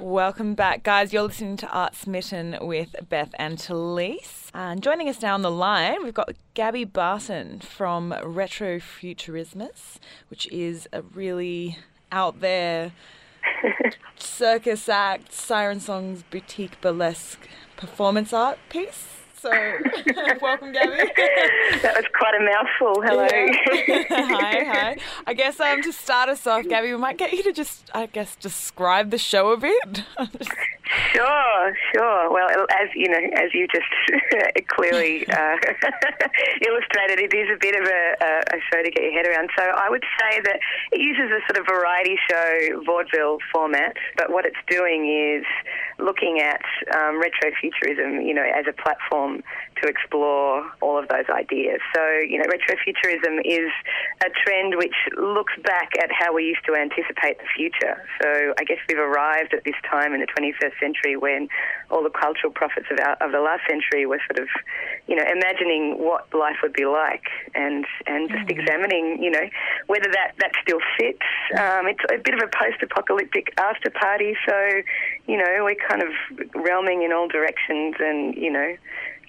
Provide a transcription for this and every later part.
Welcome back, guys. You're listening to Art Smitten with Beth and Talisse. And joining us now on the line, we've got Gabi Barton from Retro Futurismus, which is a really out there circus act, siren songs, boutique burlesque performance art piece. So, welcome, Gabi. that was quite a mouthful. Hello. Yeah. hi, hi. I guess um, to start us off, Gabi, we might get you to just, I guess, describe the show a bit. Sure, sure. Well, as you know, as you just clearly uh, illustrated, it is a bit of a, a, show to get your head around. So I would say that it uses a sort of variety show vaudeville format, but what it's doing is looking at um, retrofuturism, you know, as a platform to explore all of those ideas. So, you know, retrofuturism is a trend which looks back at how we used to anticipate the future. So I guess we've arrived at this time in the 21st century when all the cultural prophets of, our, of the last century were sort of, you know, imagining what life would be like and, and just mm. examining, you know, whether that, that still fits. Um, it's a bit of a post-apocalyptic after party, so, you know, we're kind of realming in all directions and, you know,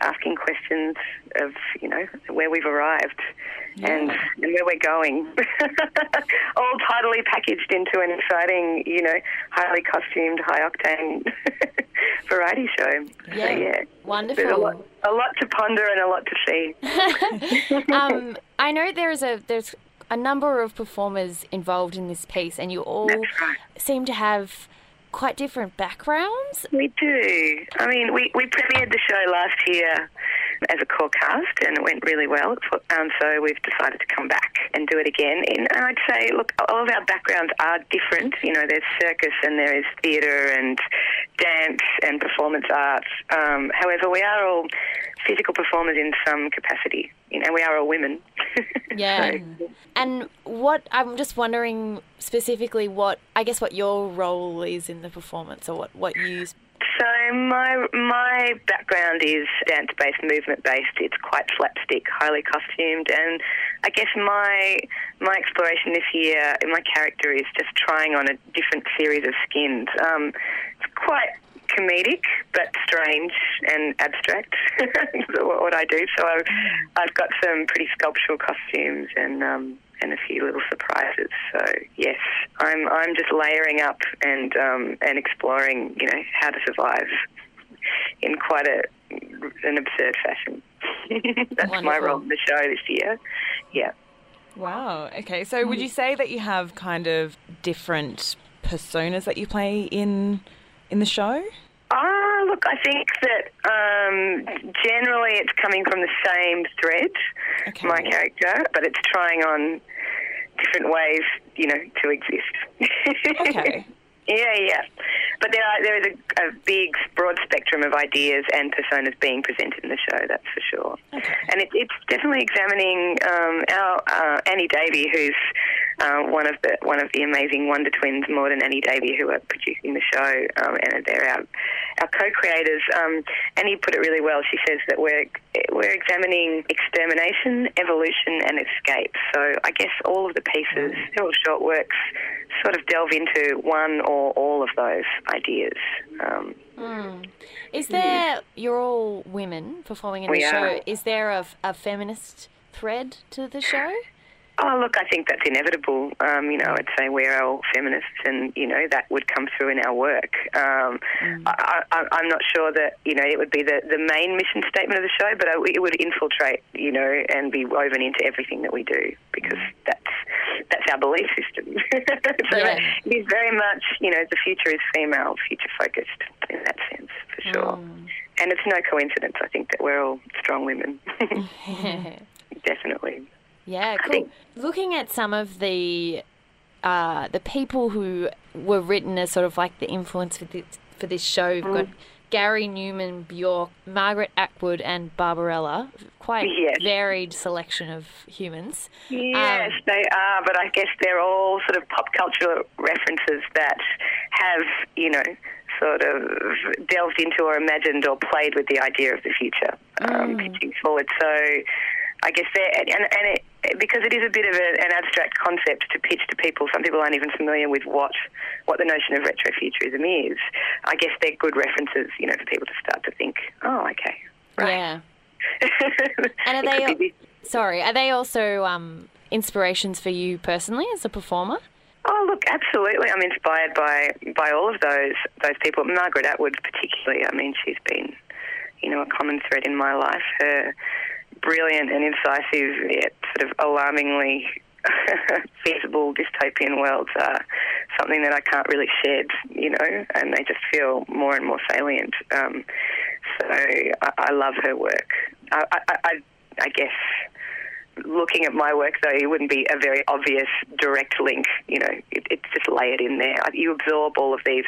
asking questions of you know where we've arrived yeah. and and where we're going, all tidily packaged into an exciting, you know, highly costumed, high octane variety show. Yeah, so, yeah. wonderful. a lot, a lot to ponder and a lot to see. um, I know there's a there's a number of performers involved in this piece, and you all right. seem to have quite different backgrounds. We do. I mean, we, we premiered the show last year as a core cast and it went really well. Um, so we've decided to come back and do it again. And I'd say, look, all of our backgrounds are different. You know, there's circus and there is theatre and dance and performance arts. Um, however, we are all physical performers in some capacity. You know, we are all women. yeah. so. And what I'm just wondering specifically what I guess what your role is in the performance or what what you so my my background is dance based, movement based. It's quite slapstick, highly costumed, and I guess my my exploration this year, my character is just trying on a different series of skins. Um, it's quite comedic but strange and abstract what I do. So I've, I've got some pretty sculptural costumes and um, and a few little surprises. So yes, I'm I'm just layering up and um, and exploring, you know, how to survive in quite a an absurd fashion. That's Wonderful. my role in the show this year. Yeah. Wow. Okay. So would you say that you have kind of different personas that you play in in the show? Look, I think that um, generally it's coming from the same thread, okay. my character, but it's trying on different ways, you know, to exist. Okay. yeah, yeah. But there are there is a, a, big, broad spectrum of ideas and personas being presented in the show. That's for sure. Okay. And it, it's definitely examining um, our uh, Annie Davey, who's uh, one of the one of the amazing Wonder Twins, Maud and Annie Davey, who are producing the show, um, and they're our our co-creators. Um, Annie put it really well. She says that we're we're examining extermination, evolution, and escape. So I guess all of the pieces, mm. all short works, sort of delve into one or all of those ideas. Um, mm. Is there? You're all women performing in the show. Are. Is there a, a feminist thread to the show? Oh, look, I think that's inevitable. Um, you know, I'd say we're all feminists, and you know that would come through in our work. Um, mm. I, am not sure that you know it would be the, the main mission statement of the show, but it would infiltrate, you know, and be woven into everything that we do because mm. that's that's our belief system. so yeah. it is very much, you know, the future is female, future focused in that sense, for sure. Mm. And it's no coincidence, I think, that we're all strong women. Definitely. Yeah, cool. Looking at some of the uh, the people who were written as sort of like the influence for this, for this show, we've got mm. Gary Numan, Bjork, Margaret Atwood, and Barbarella. Quite yes. varied selection of humans. Yes, um, they are, but I guess they're all sort of pop culture references that have, you know, sort of delved into or imagined or played with the idea of the future um, mm. pitching forward. So I guess there, and, and it, because it is a bit of a, an abstract concept to pitch to people, some people aren't even familiar with what what the notion of retrofuturism is. I guess they're good references, you know, for people to start to think, oh, okay, right. Yeah. and are they? be- Sorry, are they also um, inspirations for you personally as a performer? Oh, look, absolutely. I'm inspired by by all of those those people. Margaret Atwood, particularly. I mean, she's been, you know, a common thread in my life. Her brilliant and incisive, yet sort of alarmingly feasible dystopian worlds are something that I can't really shed, you know, and they just feel more and more salient. Um, so I, I love her work. I, I, I, guess looking at my work, though, it wouldn't be a very obvious direct link. You know, it, it's just layered in there. You absorb all of these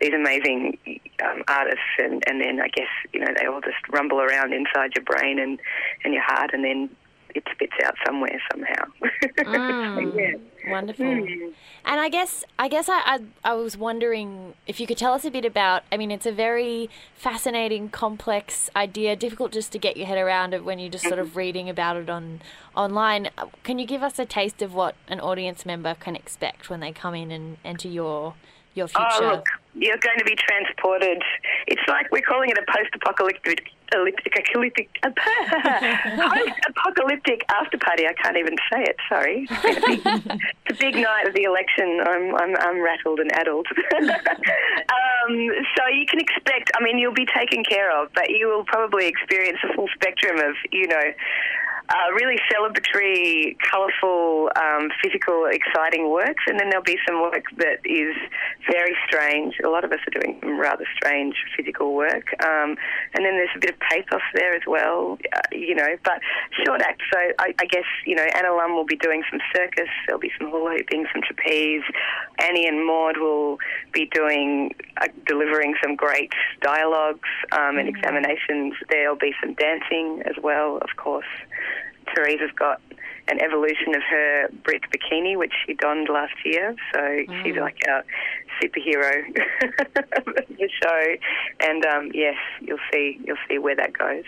these amazing um, artists, and, and then I guess you know they all just rumble around inside your brain and, and your heart, and then it spits out somewhere somehow. Mm. So, yeah. Wonderful. Mm. And I guess I guess I, I I was wondering if you could tell us a bit about. I mean, it's a very fascinating, complex idea, difficult just to get your head around it when you're just sort of reading about it on online. Can you give us a taste of what an audience member can expect when they come in and enter your your future? Oh, look, you're going to be transported. It's like we're calling it a post-apocalyptic, elliptic, post-apocalyptic after party. I can't even say it. Sorry. It's, a big, it's a big night of the election. I'm, I'm, I'm rattled and addled. um, so you can expect. I mean, you'll be taken care of, but you will probably experience a full spectrum of, you know. Uh, really celebratory, colourful, um, physical, exciting works, and then there'll be some work that is very strange. A lot of us are doing rather strange physical work, um, and then there's a bit of pathos there as well, uh, you know. But short act. So I, I guess you know Anna Lum will be doing some circus. There'll be some hula hooping, some trapeze. Annie and Maud will be doing uh, delivering some great dialogues um, and examinations. There'll be some dancing as well, of course. Teresa's got an evolution of her brick bikini, which she donned last year. So she's like a superhero of the show. And um, yes, you'll see you'll see where that goes.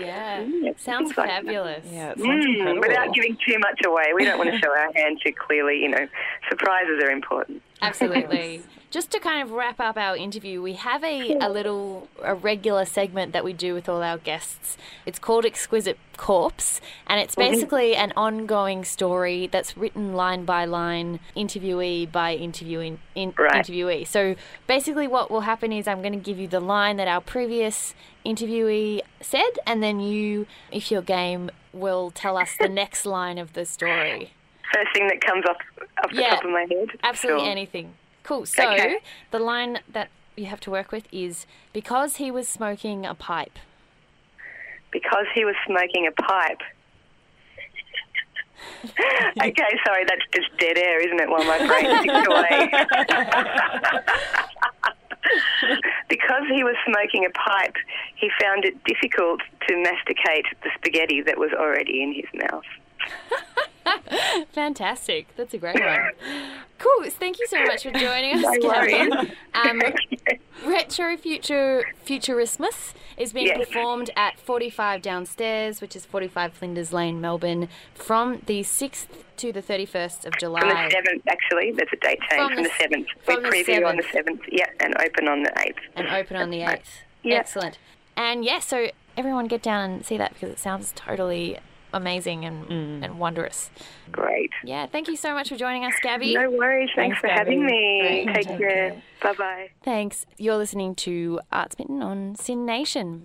yeah, Mm, sounds things like fabulous. Yeah, it sounds Mm, without giving too much away, we don't want to show our hand too clearly. You know, surprises are important. Absolutely. Just to kind of wrap up our interview, we have a, a little a regular segment that we do with all our guests. It's called Exquisite Corpse, and it's mm-hmm. basically an ongoing story that's written line by line, interviewee by interviewing in, Right. interviewee. So basically, what will happen is I'm going to give you the line that our previous interviewee said, and then you, if you're game, will tell us the next line of the story. First thing that comes off off the Yeah, top of my head. Absolutely Sure. anything. Cool. So Okay. the line that you have to work with is because he was smoking a pipe. because he was smoking a pipe. okay, sorry, that's just dead air, isn't it? While my brain ticks away. because he was smoking a pipe, he found it difficult to masticate the spaghetti that was already in his mouth. Fantastic. That's a great one. Cool. Thank you so much for joining us. No. Um, Retro Future Futurismus is being Yes. performed at 45 Downstairs, which is 45 Flinders Lane, Melbourne, from the 6th to the 31st of July. From the seventh, actually, there's a date change From from, the the s- seventh. We from the preview on the 7th. yeah, and open on the eighth. and open on the 8th. Yeah. Excellent. And yes, so everyone get down and see that because it sounds totally amazing and, mm. and wonderous. Great. Yeah, thank you so much for joining us, Gabi. No worries. Thanks, Thanks, for Gabi. having me. Great. Take Take care. care. Bye bye. Thanks. You're listening to Art Smitten on Sin Nation.